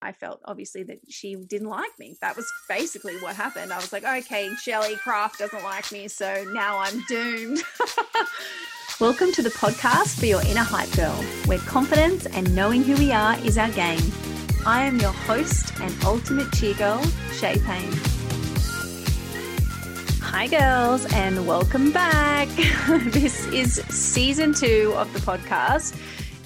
I felt obviously that she didn't like me. That was basically what happened. I was like, okay, Shelley Craft doesn't like me, so now I'm doomed. Welcome to the podcast for your inner hype girl, where confidence and knowing who we are is our game. I am your host and ultimate cheer girl, Shay Paine. Hi, girls, and welcome back. this is season two of the podcast.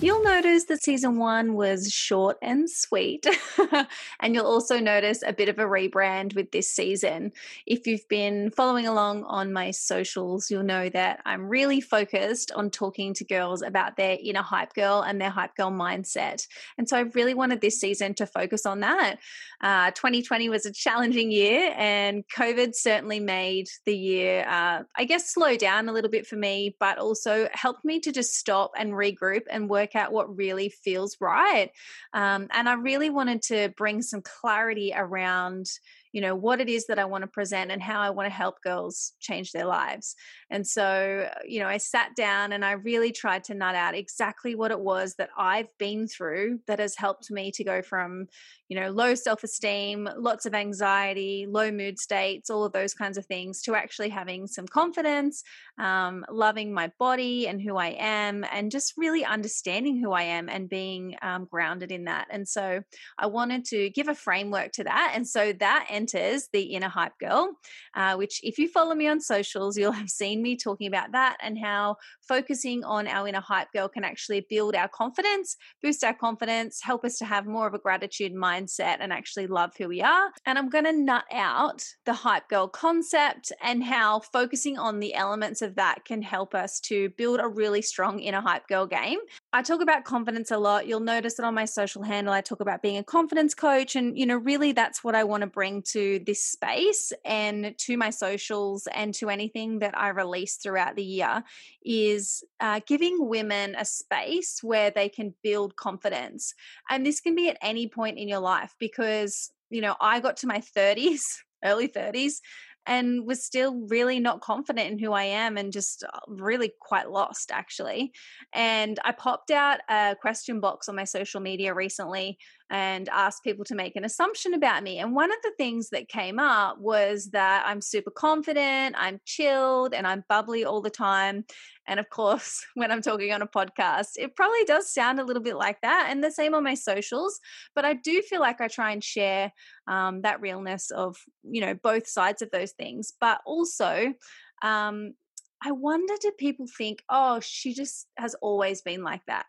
You'll notice that season one was short and sweet. and you'll also notice a bit of a rebrand with this season. If you've been following along on my socials, you'll know that I'm really focused on talking to girls about their inner hype girl and their hype girl mindset. And so I really wanted this season to focus on that. Uh, 2020 was a challenging year, and COVID certainly made the year, uh, I guess, slow down a little bit for me, but also helped me to just stop and regroup and work out what really feels right. Um, and I really wanted to bring some clarity around you know what it is that i want to present and how i want to help girls change their lives and so you know i sat down and i really tried to nut out exactly what it was that i've been through that has helped me to go from you know low self-esteem lots of anxiety low mood states all of those kinds of things to actually having some confidence um, loving my body and who i am and just really understanding who i am and being um, grounded in that. And so i wanted to give a framework to that. And so that enters the inner hype girl, uh, which, if you follow me on socials, you'll have seen me talking about that and how focusing on our inner hype girl can actually build our confidence, boost our confidence, help us to have more of a gratitude mindset and actually love who we are. And I'm going to nut out the hype girl concept and how focusing on the elements of that can help us to build a really strong inner hype girl game. I talk about confidence a lot. You'll notice that on my social handle, I talk about being a confidence coach. And, you know, really that's what I want to bring to this space and to my socials and to anything that I release throughout the year is uh, giving women a space where they can build confidence. And this can be at any point in your life because, you know, I got to my 30s, early 30s, and was still really not confident in who I am and just uh, really quite lost actually. And I popped out a question box on my social media recently and asked people to make an assumption about me. And one of the things that came up was that I'm super confident, I'm chilled, and I'm bubbly all the time. And of course, when I'm talking on a podcast, it probably does sound a little bit like that. And the same on my socials. But I do feel like I try and share um, that realness of, you know, both sides of those things. But also, um, I wonder do people think, oh, she just has always been like that?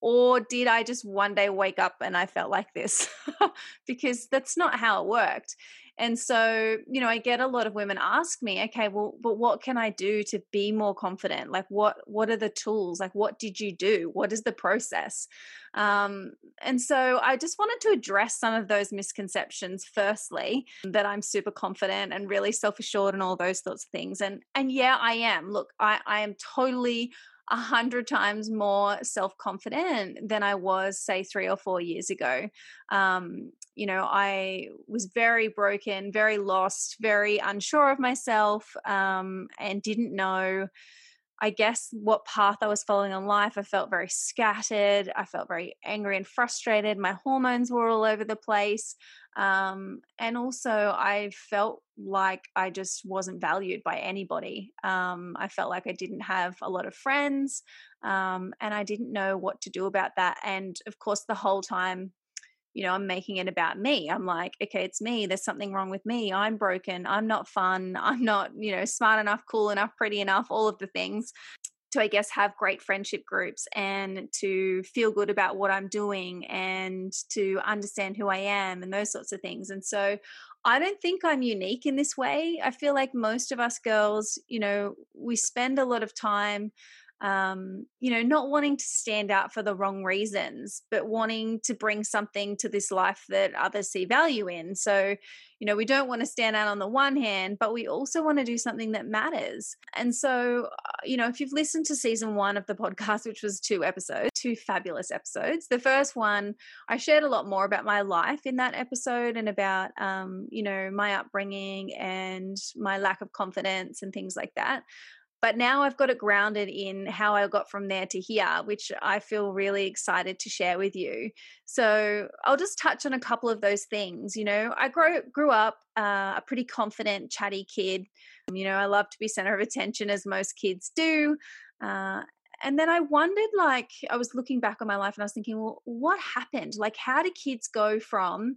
Or did I just one day wake up and I felt like this? because that's not how it worked. And so, you know, I get a lot of women ask me, okay, well, but what can I do to be more confident? Like what what are the tools? Like what did you do? What is the process? Um, and so I just wanted to address some of those misconceptions firstly, that I'm super confident and really self-assured and all those sorts of things. And and yeah, I am. Look, I, I am totally a hundred times more self confident than I was, say, three or four years ago. Um, you know, I was very broken, very lost, very unsure of myself, um, and didn't know. I guess what path I was following in life. I felt very scattered. I felt very angry and frustrated. My hormones were all over the place. Um, and also, I felt like I just wasn't valued by anybody. Um, I felt like I didn't have a lot of friends, um, and I didn't know what to do about that. And of course, the whole time, you know, I'm making it about me. I'm like, okay, it's me. There's something wrong with me. I'm broken. I'm not fun. I'm not, you know, smart enough, cool enough, pretty enough, all of the things to i guess have great friendship groups and to feel good about what i'm doing and to understand who i am and those sorts of things and so i don't think i'm unique in this way i feel like most of us girls you know we spend a lot of time um, you know, not wanting to stand out for the wrong reasons, but wanting to bring something to this life that others see value in. So, you know, we don't want to stand out on the one hand, but we also want to do something that matters. And so, uh, you know, if you've listened to season one of the podcast, which was two episodes, two fabulous episodes, the first one, I shared a lot more about my life in that episode and about, um, you know, my upbringing and my lack of confidence and things like that. But now I've got it grounded in how I got from there to here, which I feel really excited to share with you. So I'll just touch on a couple of those things. You know, I grew grew up uh, a pretty confident, chatty kid. You know, I love to be center of attention, as most kids do. Uh, and then I wondered, like, I was looking back on my life and I was thinking, well, what happened? Like, how do kids go from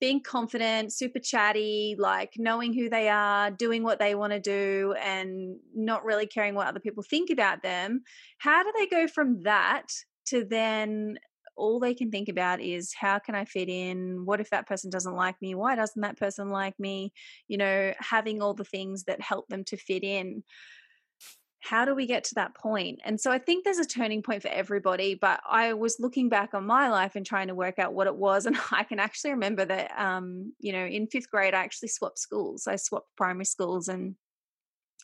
being confident, super chatty, like knowing who they are, doing what they want to do, and not really caring what other people think about them. How do they go from that to then all they can think about is how can I fit in? What if that person doesn't like me? Why doesn't that person like me? You know, having all the things that help them to fit in how do we get to that point? And so I think there's a turning point for everybody. But I was looking back on my life and trying to work out what it was. And I can actually remember that, um, you know, in fifth grade, I actually swapped schools. I swapped primary schools and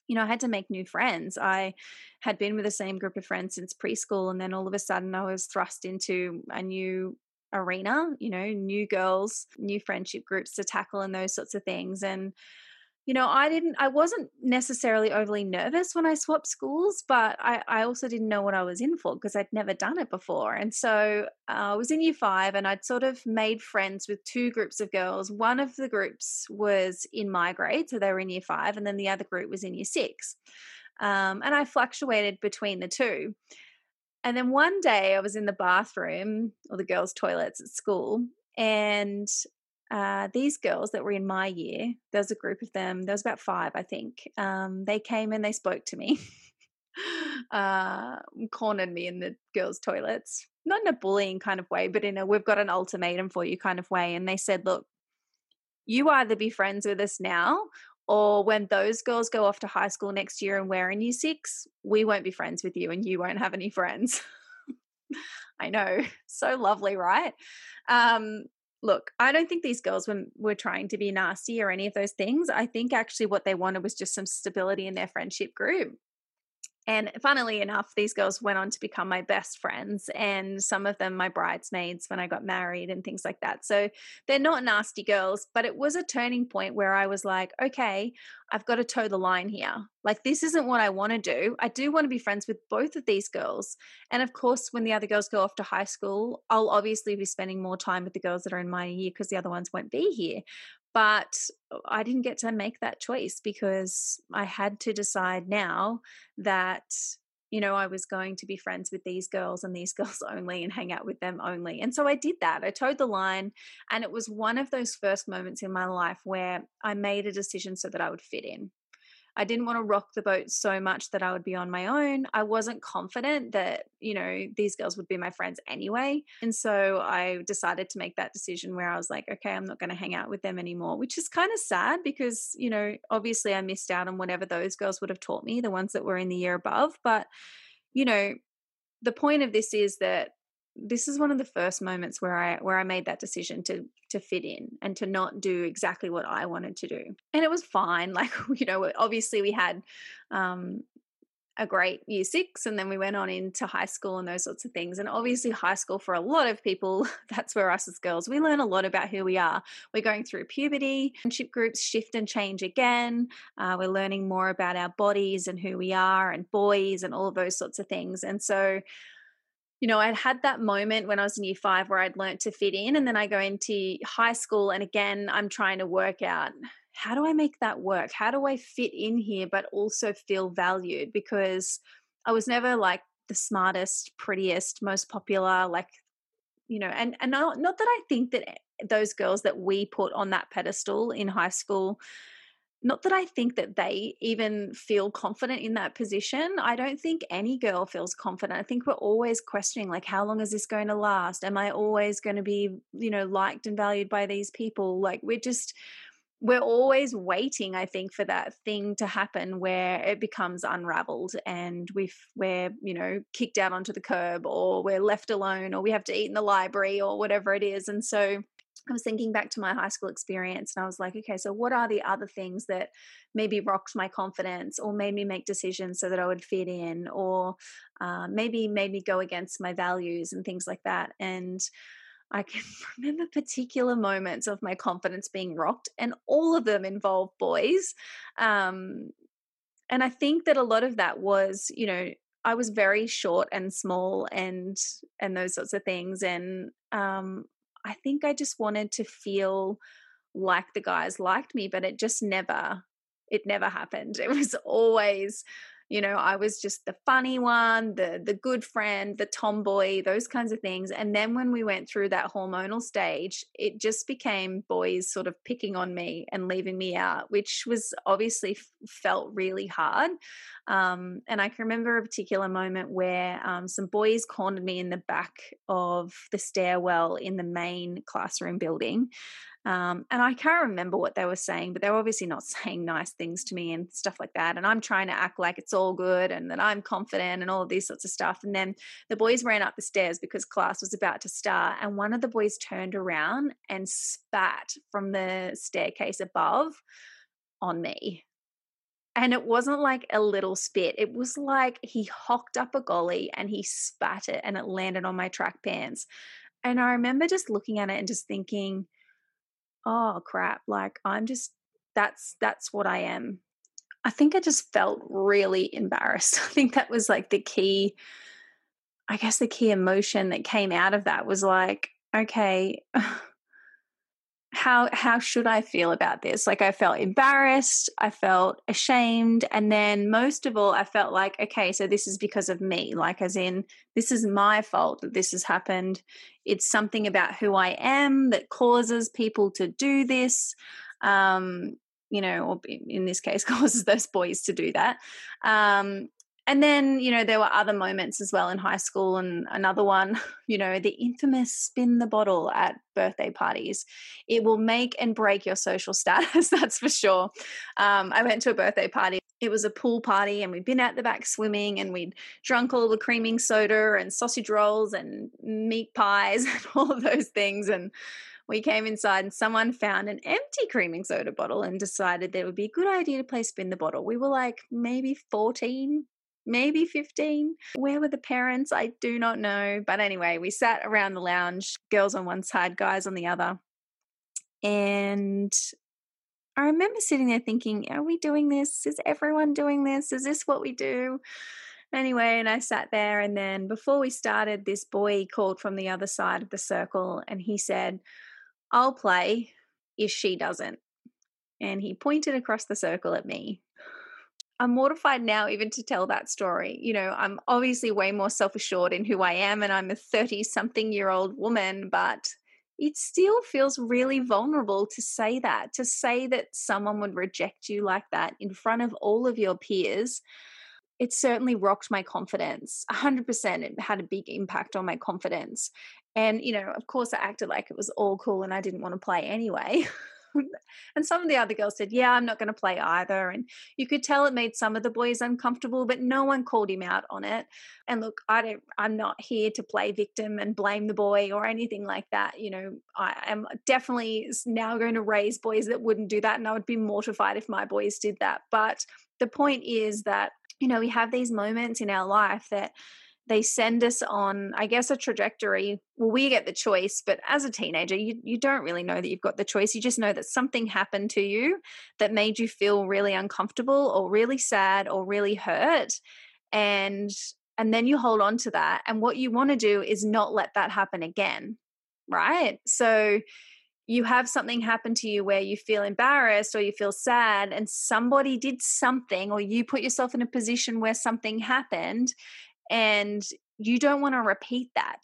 you know, I had to make new friends. I had been with the same group of friends since preschool, and then all of a sudden I was thrust into a new arena, you know, new girls, new friendship groups to tackle, and those sorts of things. And you know, I didn't, I wasn't necessarily overly nervous when I swapped schools, but I, I also didn't know what I was in for because I'd never done it before. And so uh, I was in year five and I'd sort of made friends with two groups of girls. One of the groups was in my grade, so they were in year five, and then the other group was in year six. Um, and I fluctuated between the two. And then one day I was in the bathroom or the girls' toilets at school, and uh, these girls that were in my year, there was a group of them, there was about five, I think. Um, they came and they spoke to me, uh, cornered me in the girls' toilets, not in a bullying kind of way, but in a we've got an ultimatum for you kind of way. And they said, look, you either be friends with us now, or when those girls go off to high school next year and we're in year six, we won't be friends with you and you won't have any friends. I know, so lovely, right? Um, look, I don't think these girls were, were trying to be nasty or any of those things. I think actually what they wanted was just some stability in their friendship group. And funnily enough, these girls went on to become my best friends, and some of them my bridesmaids when I got married and things like that. So they're not nasty girls, but it was a turning point where I was like, okay, I've got to toe the line here. Like, this isn't what I want to do. I do want to be friends with both of these girls. And of course, when the other girls go off to high school, I'll obviously be spending more time with the girls that are in my year because the other ones won't be here. But uh, I didn't get to make that choice because I had to decide now that you know, I was going to be friends with these girls and these girls only and hang out with them only. And so I did that. I towed the line. And it was one of those first moments in my life where I made a decision so that I would fit in. I didn't want to rock the boat so much that I would be on my own. I wasn't confident that, you know, these girls would be my friends anyway. And so I decided to make that decision where I was like, okay, I'm not going to hang out with them anymore, which is kind of sad because, you know, obviously I missed out on whatever those girls would have taught me, the ones that were in the year above. But, you know, the point of this is that this is one of the first moments where I where I made that decision to to fit in and to not do exactly what I wanted to do. And it was fine. Like you know, obviously we had um, a great year six and then we went on into high school and those sorts of things and obviously high school for a lot of people that's where us as girls we learn a lot about who we are we're going through puberty friendship groups shift and change again uh, we're learning more about our bodies and who we are and boys and all of those sorts of things and so you know, I'd had that moment when I was in year five where I'd learned to fit in, and then I go into high school, and again, I'm trying to work out how do I make that work? How do I fit in here, but also feel valued? Because I was never like the smartest, prettiest, most popular, like, you know, and, and not, not that I think that eh, those girls that we put on that pedestal in high school not that I think that they even feel confident in that position. I don't think any girl feels confident. I think we're always questioning, like, how long is this going to last? Am I always going to be, you know, liked and valued by these people? Like, we're just, we're always waiting, I think, for that thing to happen where it becomes unraveled and we've, we're, you know, kicked out onto the curb or we're left alone or we have to eat in the library or whatever it is. And so, I was thinking back to my high school experience and I was like, okay, so what are the other things that maybe rocked my confidence or made me make decisions so that I would fit in or uh, maybe made me go against my values and things like that. And I can remember particular moments of my confidence being rocked, and all of them involve boys. Um, and I think that a lot of that was, you know, I was very short and small and and those sorts of things and um I think I just wanted to feel like the guys liked me but it just never it never happened. It was always you know i was just the funny one the the good friend the tomboy those kinds of things. And then when we went through that hormonal stage it just became boys sort of picking on me and leaving me out which was obviously felt really hard. Um, and i can remember a particular moment where um, some boys cornered me in the back of the stairwell in the main classroom building um, and I can't remember what they were saying, but they were obviously not saying nice things to me and stuff like that. And I'm trying to act like it's all good and that I'm confident and all of these sorts of stuff. And then the boys ran up the stairs because class was about to start. And one of the boys turned around and spat from the staircase above on me. And it wasn't like a little spit. It was like he hocked up a golly and he spat it and it landed on my track pants. And I remember just looking at it and just thinking, oh crap like i'm just that's that's what i am. I think i just felt really embarrassed. I think that was like the key i guess the key emotion that came out of that was like okay how how should I feel about this? Like I felt embarrassed, I felt ashamed, and then most of all I felt like okay, so this is because of me, like as in this is my fault that this has happened. It's something about who I am that causes people to do this. Um, you know, or in this case, causes those boys to do that. Um, and then you know there were other moments as well in high school and another one you know the infamous spin the bottle at birthday parties it will make and break your social status that's for sure um, i went to a birthday party it was a pool party and we'd been out the back swimming and we'd drunk all the creaming soda and sausage rolls and meat pies and all of those things and we came inside and someone found an empty creaming soda bottle and decided that it would be a good idea to play spin the bottle. We were like maybe 14, maybe 15. Where were the parents? I do not know. But anyway, we sat around the lounge, girls on one side, guys on the other. And I remember sitting there thinking, are we doing this? Is everyone doing this? Is this what we do? Anyway, and I sat there, and then before we started, this boy called from the other side of the circle and he said, I'll play if she doesn't. And he pointed across the circle at me. I'm mortified now even to tell that story. You know, I'm obviously way more self assured in who I am, and I'm a 30 something year old woman, but it still feels really vulnerable to say that, to say that someone would reject you like that in front of all of your peers. It certainly rocked my confidence. 100% it had a big impact on my confidence. And, you know, of course, I acted like it was all cool and I didn't want to play anyway. and some of the other girls said, Yeah, I'm not going to play either. And you could tell it made some of the boys uncomfortable, but no one called him out on it. And look, I don't, I'm not here to play victim and blame the boy or anything like that. You know, I am definitely now going to raise boys that wouldn't do that. And I would be mortified if my boys did that. But the point is that, you know, we have these moments in our life that they send us on i guess a trajectory. Well we get the choice but as a teenager you, you don't really know that you've got the choice. You just know that something happened to you that made you feel really uncomfortable or really sad or really hurt and and then you hold on to that and what you want to do is not let that happen again right? So you have something happen to you where you feel embarrassed or you feel sad and somebody did something or you put yourself in a position where something happened and you don't want to repeat that.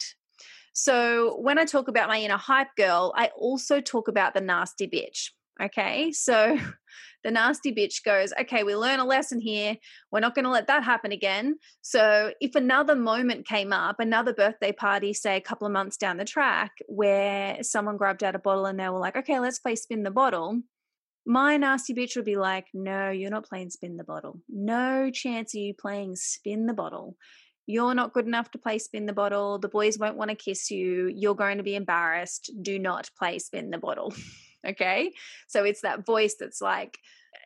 So when I talk about my inner hype girl, I also talk about the nasty bitch. Okay. So the nasty bitch goes, okay, we learn a lesson here. We're not going to let that happen again. So if another moment came up, another birthday party, say a couple of months down the track, where someone grabbed out a bottle and they were like, okay, let's play spin the bottle. My nasty bitch would be like, no, you're not playing spin the bottle. No chance of you playing spin the bottle you're not good enough to play spin the bottle. The boys won't want to kiss you. You're going to be embarrassed. Do not play spin the bottle. okay. So it's that voice that's like,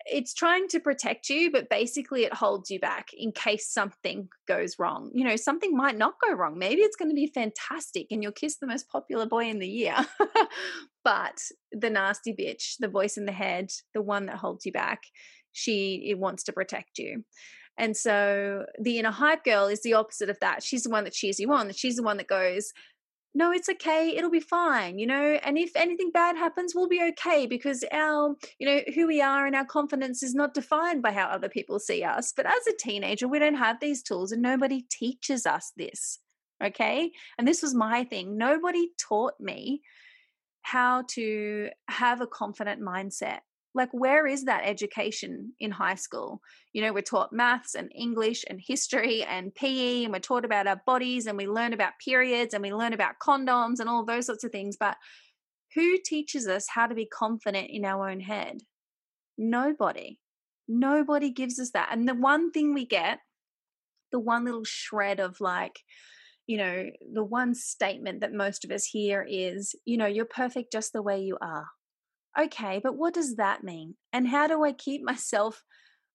it's trying to protect you, but basically it holds you back in case something goes wrong. You know, something might not go wrong. Maybe it's going to be fantastic and you'll kiss the most popular boy in the year. but the nasty bitch, the voice in the head, the one that holds you back, she wants to protect you. And so the inner hype girl is the opposite of that. She's the one that cheers you on. She's the one that goes, no, it's okay. It'll be fine, you know. And if anything bad happens, we'll be okay because our, you know, who we are and our confidence is not defined by how other people see us. But as a teenager, we don't have these tools and nobody teaches us this. Okay. And this was my thing. Nobody taught me how to have a confident mindset like where is that education in high school? You know we're taught maths and english and history and pe and we're taught about our bodies and we learn about periods and we learn about condoms and all those sorts of things but who teaches us how to be confident in our own head? Nobody. Nobody gives us that and the one thing we get the one little shred of like you know the one statement that most of us hear is you know you're perfect just the way you are okay, but what does that mean? And how do I keep myself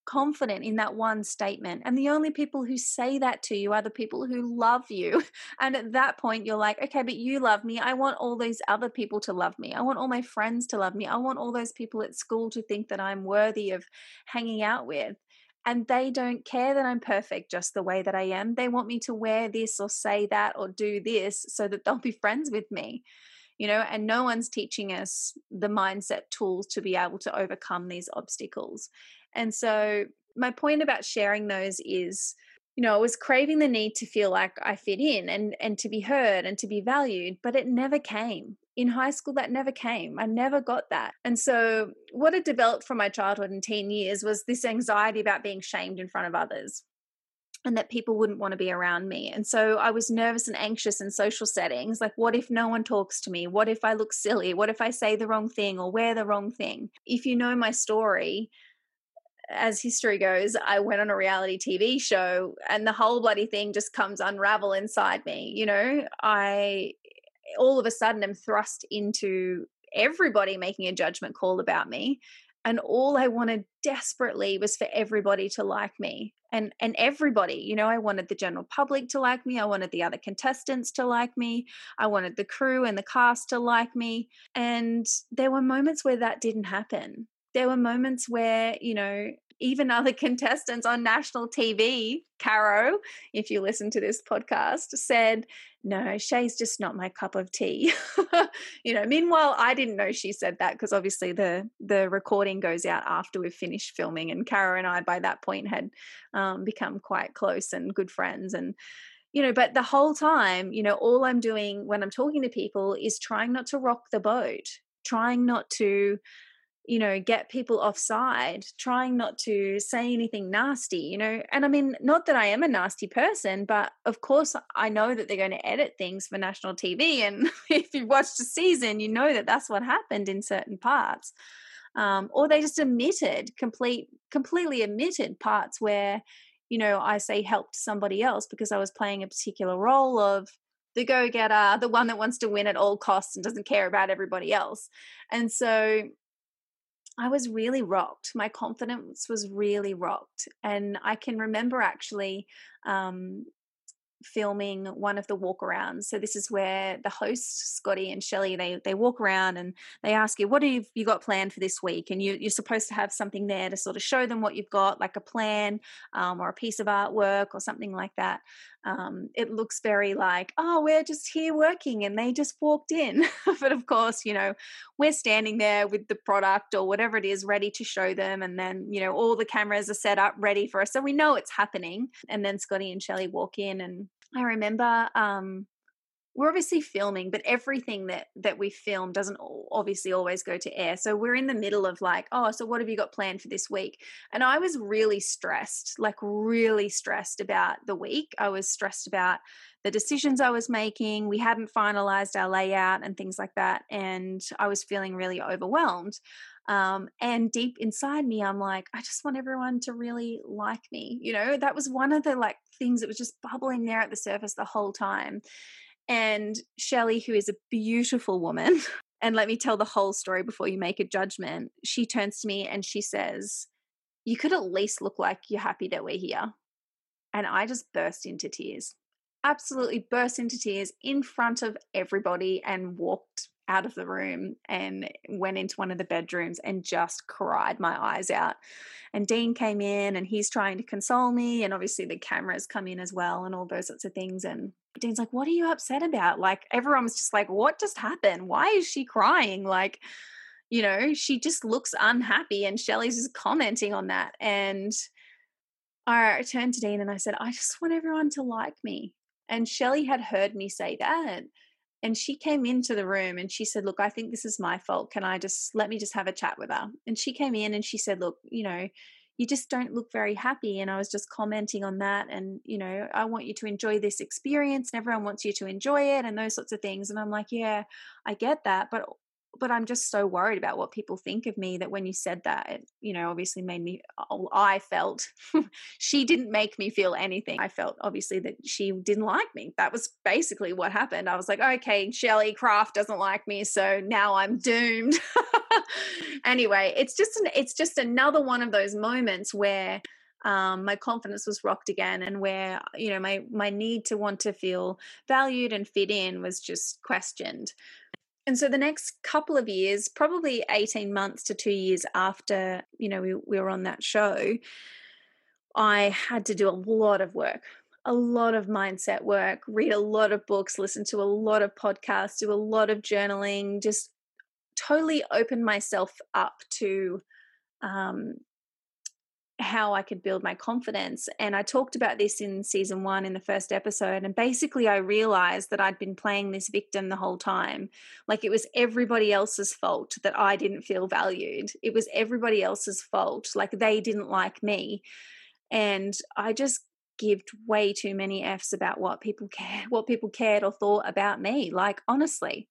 confident in that one statement? And the only people who say that to you are the people who love you. And at that point, you're like, okay, but you love me. I want all these other people to love me. I want all my friends to love me. I want all those people at school to think that I'm worthy of hanging out with. And they don't care that I'm perfect just the way that I am. They want me to wear this or say that or do this so that they'll be friends with me you know, and no one's teaching us the mindset tools to be able to overcome these obstacles. And so, my point about sharing those is, you know, I was craving the need to feel like I fit in and and to be heard and to be valued, but it never came. In high school, that never came. I never got that. And so, what had developed from my childhood and teen years was this anxiety about being shamed in front of others and that people wouldn't want to be around me. And so I was nervous and anxious in social settings. Like, what if no one talks to me? What if I look silly? What if I say the wrong thing or wear the wrong thing? If you know my story, as history goes, I went on a reality TV show and the whole bloody thing just comes unravel inside me. You know, I all of a sudden am thrust into everybody making a judgment call about me and all i wanted desperately was for everybody to like me and and everybody you know i wanted the general public to like me i wanted the other contestants to like me i wanted the crew and the cast to like me and there were moments where that didn't happen. There were moments where you know even other contestants on national TV, Caro, if you listen to this podcast, said, No, Shay's just not my cup of tea. you know, meanwhile, I didn't know she said that because obviously the the recording goes out after we've finished filming, and Caro and I by that point had um, become quite close and good friends. And you know, but the whole time, you know, all I'm doing when I'm talking to people is trying not to rock the boat, trying not to you know, get people offside, trying not to say anything nasty, you know. And I mean, not that I am a nasty person, but of course I know that they're going to edit things for national TV. And if you've watched a season, you know that that's what happened in certain parts. Um, or they just omitted complete, completely omitted parts where, you know, I say helped somebody else because I was playing a particular role of the go getter, the one that wants to win at all costs and doesn't care about everybody else. And so I was really rocked. My confidence was really rocked. And I can remember actually um, filming one of the walkarounds. So this is where the host Scotty and Shelley they they walk around and they ask you what have you got planned for this week, and you you're supposed to have something there to sort of show them what you've got, like a plan um, or a piece of artwork or something like that. Um, it looks very like oh we're just here working and they just walked in, but of course you know we're standing there with the product or whatever it is ready to show them, and then you know all the cameras are set up ready for us, so we know it's happening. And then Scotty and Shelley walk in and I remember um, we're obviously filming, but everything that that we film doesn't obviously always go to air. So we're in the middle of like, oh, so what have you got planned for this week? And I was really stressed, like really stressed about the week. I was stressed about the decisions I was making. We hadn't finalized our layout and things like that, and I was feeling really overwhelmed. Um, and deep inside me, I'm like, I just want everyone to really like me. You know, that was one of the like things that was just bubbling there at the surface the whole time. And Shelley, who is a beautiful woman, and let me tell the whole story before you make a judgment, she turns to me and she says, You could at least look like you're happy that we're here. And I just burst into tears, absolutely burst into tears in front of everybody and walked out of the room and went into one of the bedrooms and just cried my eyes out. And Dean came in and he's trying to console me. And obviously the cameras come in as well and all those sorts of things. And Dean's like, What are you upset about? Like, everyone was just like, What just happened? Why is she crying? Like, you know, she just looks unhappy. And Shelley's just commenting on that. And I turned to Dean and I said, I just want everyone to like me. And Shelley had heard me say that. And she came into the room and she said, Look, I think this is my fault. Can I just let me just have a chat with her? And she came in and she said, Look, you know, you just don't look very happy. And I was just commenting on that. And, you know, I want you to enjoy this experience and everyone wants you to enjoy it and those sorts of things. And I'm like, yeah, I get that. But but I'm just so worried about what people think of me that when you said that, it, you know, obviously made me, oh, I felt she didn't make me feel anything. I felt obviously that she didn't like me. That was basically what happened. I was like, okay, Shelley Craft doesn't like me. So now I'm doomed. anyway, it's just, an, it's just another one of those moments where, um, my confidence was rocked again and where you know my my need to want to feel valued and fit in was just questioned and so the next couple of years, probably 18 months to two years after, you know, we, we were on that show, I had to do a lot of work, a lot of mindset work, read a lot of books, listen to a lot of podcasts, do a lot of journaling, just totally open myself up to um, how I could build my confidence. And I talked about this in season one in the first episode. And basically, I realized that I'd been playing this victim the whole time. Like it was everybody else's fault that I didn't feel valued, it was everybody else's fault. Like they didn't like me. And I just give way too many F's about what people care, what people cared or thought about me. Like, honestly.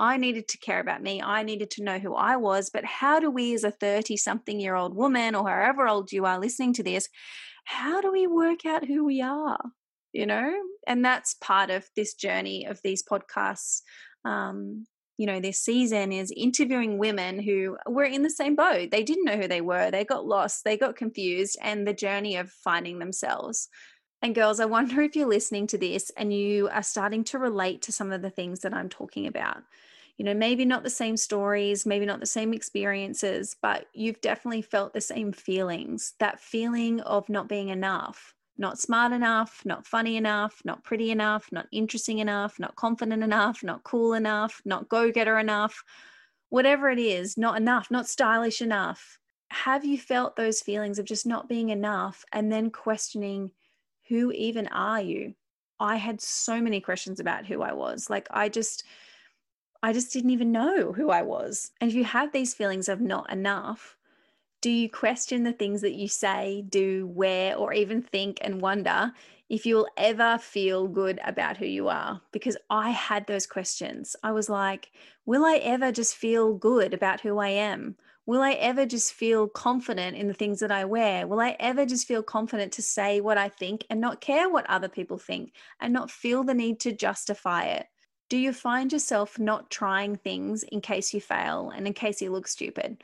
I needed to care about me. I needed to know who I was. But how do we, as a 30 something year old woman or however old you are listening to this, how do we work out who we are? You know, and that's part of this journey of these podcasts. Um, you know, this season is interviewing women who were in the same boat. They didn't know who they were, they got lost, they got confused, and the journey of finding themselves. And girls, I wonder if you're listening to this and you are starting to relate to some of the things that I'm talking about you know, maybe not the same stories, maybe not the same experiences, but you've definitely felt the same feelings that feeling of not being enough, not smart enough, not funny enough, not pretty enough, not interesting enough, not confident enough, not cool enough, not go getter enough, whatever it is, not enough, not stylish enough. Have you felt those feelings of just not being enough and then questioning, who even are you? I had so many questions about who I was. Like, I just, I just didn't even know who I was. And if you have these feelings of not enough, do you question the things that you say, do, wear, or even think and wonder if you'll ever feel good about who you are? Because I had those questions. I was like, will I ever just feel good about who I am? Will I ever just feel confident in the things that I wear? Will I ever just feel confident to say what I think and not care what other people think and not feel the need to justify it? Do you find yourself not trying things in case you fail and in case you look stupid?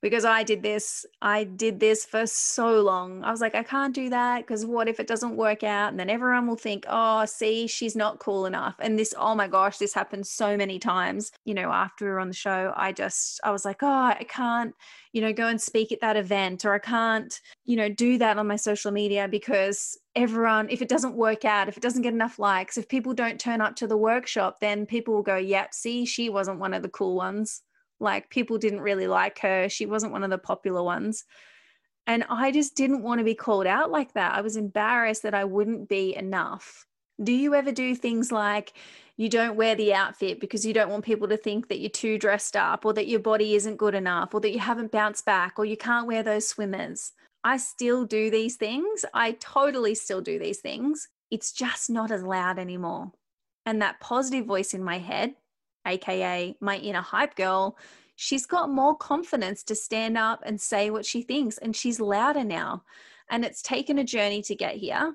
Because I did this, I did this for so long. I was like, I can't do that because what if it doesn't work out? And then everyone will think, oh, see, she's not cool enough. And this, oh my gosh, this happened so many times. You know, after we were on the show, I just, I was like, oh, I can't, you know, go and speak at that event or I can't, you know, do that on my social media because everyone, if it doesn't work out, if it doesn't get enough likes, if people don't turn up to the workshop, then people will go, yep, see, she wasn't one of the cool ones. Like people didn't really like her. She wasn't one of the popular ones. And I just didn't want to be called out like that. I was embarrassed that I wouldn't be enough. Do you ever do things like you don't wear the outfit because you don't want people to think that you're too dressed up or that your body isn't good enough or that you haven't bounced back or you can't wear those swimmers? I still do these things. I totally still do these things. It's just not as loud anymore. And that positive voice in my head, AKA my inner hype girl, she's got more confidence to stand up and say what she thinks. And she's louder now. And it's taken a journey to get here.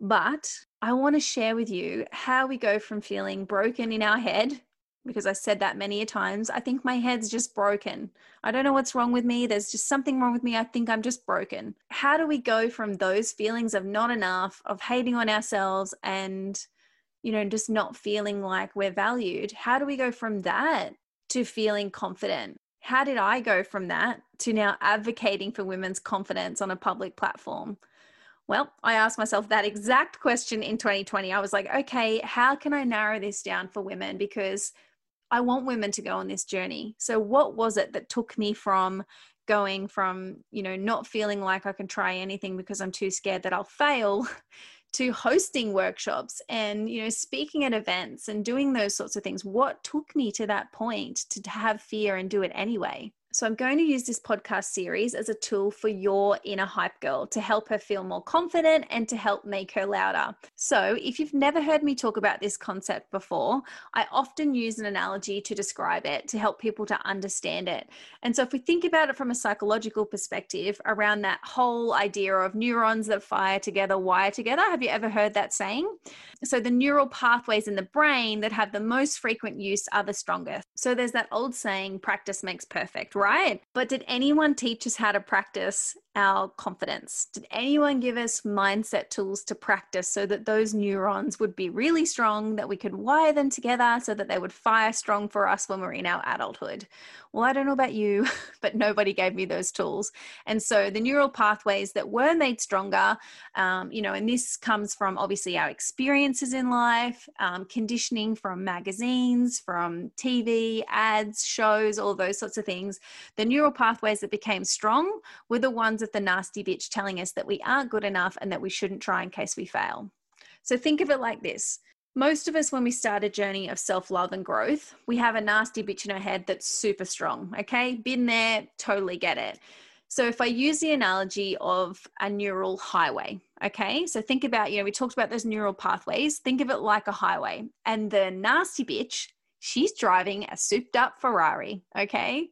But I want to share with you how we go from feeling broken in our head because I said that many a times. I think my head's just broken. I don't know what's wrong with me. There's just something wrong with me. I think I'm just broken. How do we go from those feelings of not enough, of hating on ourselves and you know, just not feeling like we're valued? How do we go from that to feeling confident. How did I go from that to now advocating for women's confidence on a public platform? Well, I asked myself that exact question in 2020. I was like, okay, how can I narrow this down for women? Because I want women to go on this journey. So, what was it that took me from going from, you know, not feeling like I can try anything because I'm too scared that I'll fail to hosting workshops and you know speaking at events and doing those sorts of things. What took me to that point to have fear and do it anyway so, I'm going to use this podcast series as a tool for your inner hype girl to help her feel more confident and to help make her louder. So, if you've never heard me talk about this concept before, I often use an analogy to describe it to help people to understand it. And so, if we think about it from a psychological perspective around that whole idea of neurons that fire together, wire together, have you ever heard that saying? So, the neural pathways in the brain that have the most frequent use are the strongest. So, there's that old saying, practice makes perfect right. But did anyone teach us how to practice our confidence? Did anyone give us mindset tools to practice so that those neurons would be really strong, that we could wire them together so that they would fire strong for us when we're in our adulthood? Well, I don't know about you, but nobody gave me those tools. And so the neural pathways that were made stronger, um, you know, and this comes from obviously our experiences in life, um, conditioning from magazines, from TV, ads, shows, all those sorts of things. The neural pathways that became strong were the ones of the nasty bitch telling us that we aren't good enough and that we shouldn't try in case we fail. So think of it like this most of us, when we start a journey of self love and growth, we have a nasty bitch in our head that's super strong. Okay. Been there, totally get it. So, if I use the analogy of a neural highway, okay, so think about, you know, we talked about those neural pathways, think of it like a highway. And the nasty bitch, she's driving a souped up Ferrari, okay?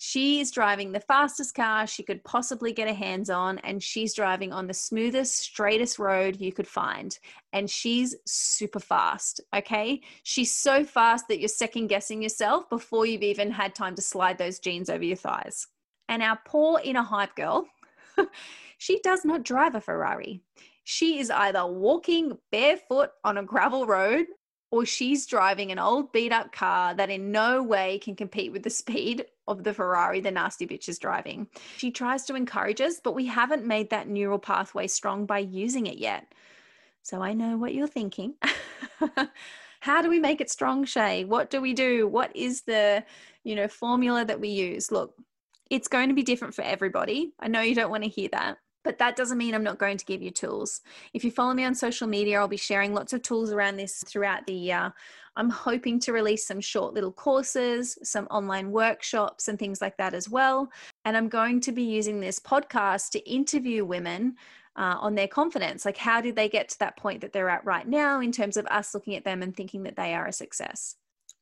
She is driving the fastest car she could possibly get her hands on, and she's driving on the smoothest, straightest road you could find. And she's super fast. Okay. She's so fast that you're second guessing yourself before you've even had time to slide those jeans over your thighs. And our poor inner hype girl, she does not drive a Ferrari. She is either walking barefoot on a gravel road or she's driving an old beat up car that in no way can compete with the speed of the Ferrari the nasty bitch is driving. She tries to encourage us, but we haven't made that neural pathway strong by using it yet. So I know what you're thinking. How do we make it strong, Shay? What do we do? What is the, you know, formula that we use? Look, it's going to be different for everybody. I know you don't want to hear that. But that doesn't mean I'm not going to give you tools. If you follow me on social media, I'll be sharing lots of tools around this throughout the year. I'm hoping to release some short little courses, some online workshops, and things like that as well. And I'm going to be using this podcast to interview women uh, on their confidence. Like, how did they get to that point that they're at right now in terms of us looking at them and thinking that they are a success?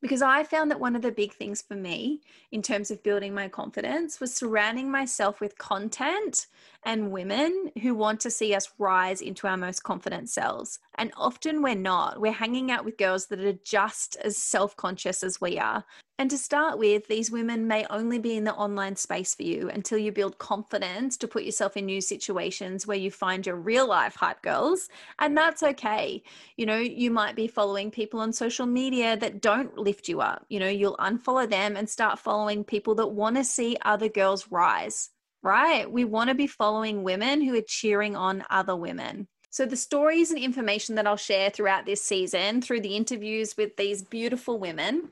Because I found that one of the big things for me in terms of building my confidence was surrounding myself with content and women who want to see us rise into our most confident selves. And often we're not. We're hanging out with girls that are just as self conscious as we are. And to start with, these women may only be in the online space for you until you build confidence to put yourself in new situations where you find your real life hype girls. And that's okay. You know, you might be following people on social media that don't lift you up. You know, you'll unfollow them and start following people that want to see other girls rise, right? We want to be following women who are cheering on other women. So, the stories and information that I'll share throughout this season through the interviews with these beautiful women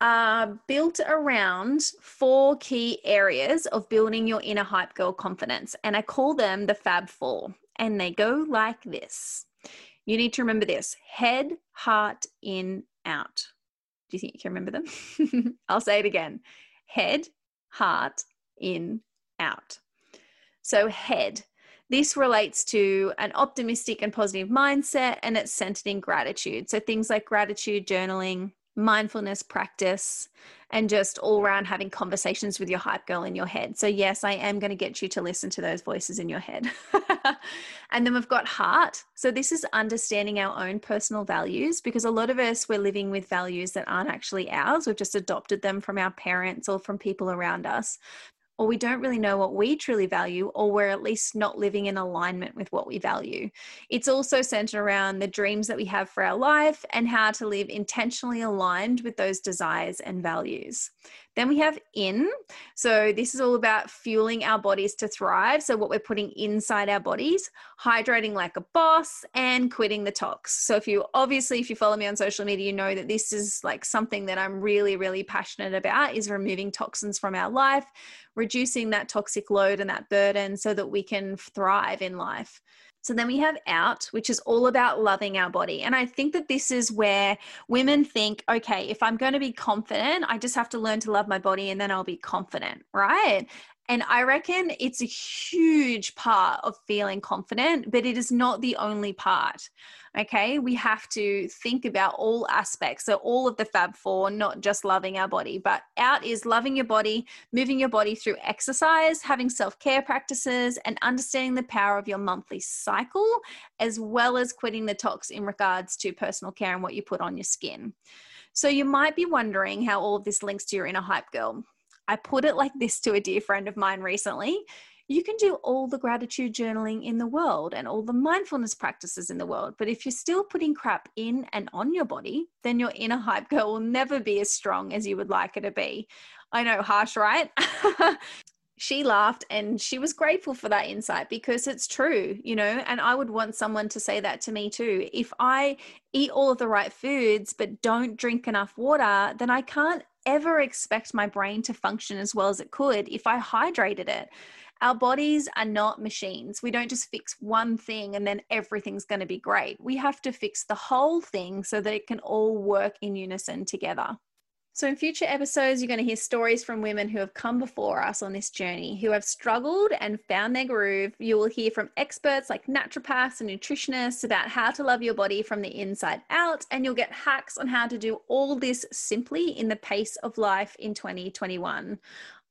are built around four key areas of building your inner hype girl confidence. And I call them the Fab Four. And they go like this you need to remember this head, heart, in, out. Do you think you can remember them? I'll say it again head, heart, in, out. So, head, this relates to an optimistic and positive mindset, and it's centered in gratitude. So, things like gratitude journaling, mindfulness practice, and just all around having conversations with your hype girl in your head. So, yes, I am going to get you to listen to those voices in your head. and then we've got heart. So, this is understanding our own personal values because a lot of us, we're living with values that aren't actually ours. We've just adopted them from our parents or from people around us or we don't really know what we truly value, or we're at least not living in alignment with what we value. It's also centered around the dreams that we have for our life and how to live intentionally aligned with those desires and values. Then we have in. So, this is all about fueling our bodies to thrive. So, what we're putting inside our bodies, hydrating like a boss, and quitting the tox. So, if you obviously, if you follow me on social media, you know that this is like something that I'm really, really passionate about is removing toxins from our life, reducing that toxic load and that burden so that we can thrive in life. So then we have out, which is all about loving our body. And I think that this is where women think, okay, if I'm going to be confident, I just have to learn to love my body and then I'll be confident, right? And I reckon it's a huge part of feeling confident, but it is not the only part. Okay. We have to think about all aspects. So, all of the Fab Four, not just loving our body, but out is loving your body, moving your body through exercise, having self care practices, and understanding the power of your monthly cycle, as well as quitting the tox in regards to personal care and what you put on your skin. So, you might be wondering how all of this links to your inner hype girl. I put it like this to a dear friend of mine recently. You can do all the gratitude journaling in the world and all the mindfulness practices in the world. But if you're still putting crap in and on your body, then your inner hype girl will never be as strong as you would like her to be. I know, harsh, right? she laughed and she was grateful for that insight because it's true, you know, and I would want someone to say that to me too. If I eat all of the right foods but don't drink enough water, then I can't ever expect my brain to function as well as it could if I hydrated it. Our bodies are not machines. We don't just fix one thing and then everything's going to be great. We have to fix the whole thing so that it can all work in unison together. So, in future episodes, you're going to hear stories from women who have come before us on this journey, who have struggled and found their groove. You will hear from experts like naturopaths and nutritionists about how to love your body from the inside out, and you'll get hacks on how to do all this simply in the pace of life in 2021.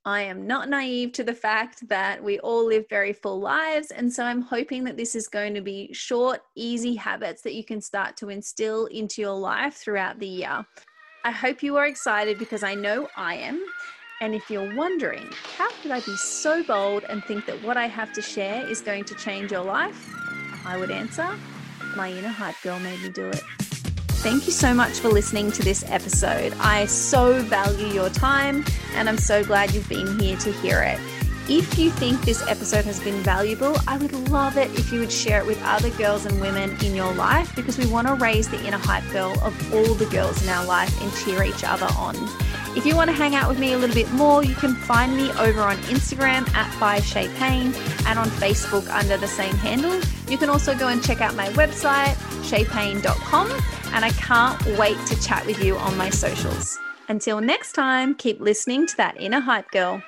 I am not naive to the fact that we all live very full lives. And so I'm hoping that this is going to be short, easy habits that you can start to instill into your life throughout the year. I hope you are excited because I know I am. And if you're wondering, how could I be so bold and think that what I have to share is going to change your life? I would answer, my inner hype girl made me do it. Thank you so much for listening to this episode. I so value your time and I'm so glad you've been here to hear it. If you think this episode has been valuable, I would love it if you would share it with other girls and women in your life because we want to raise the inner hype girl of all the girls in our life and cheer each other on. If you want to hang out with me a little bit more, you can find me over on Instagram at by Shay Paine and on Facebook under the same handle. You can also go and check out my website, shaypaine.com, and I can't wait to chat with you on my socials. Until next time, keep listening to that inner hype girl.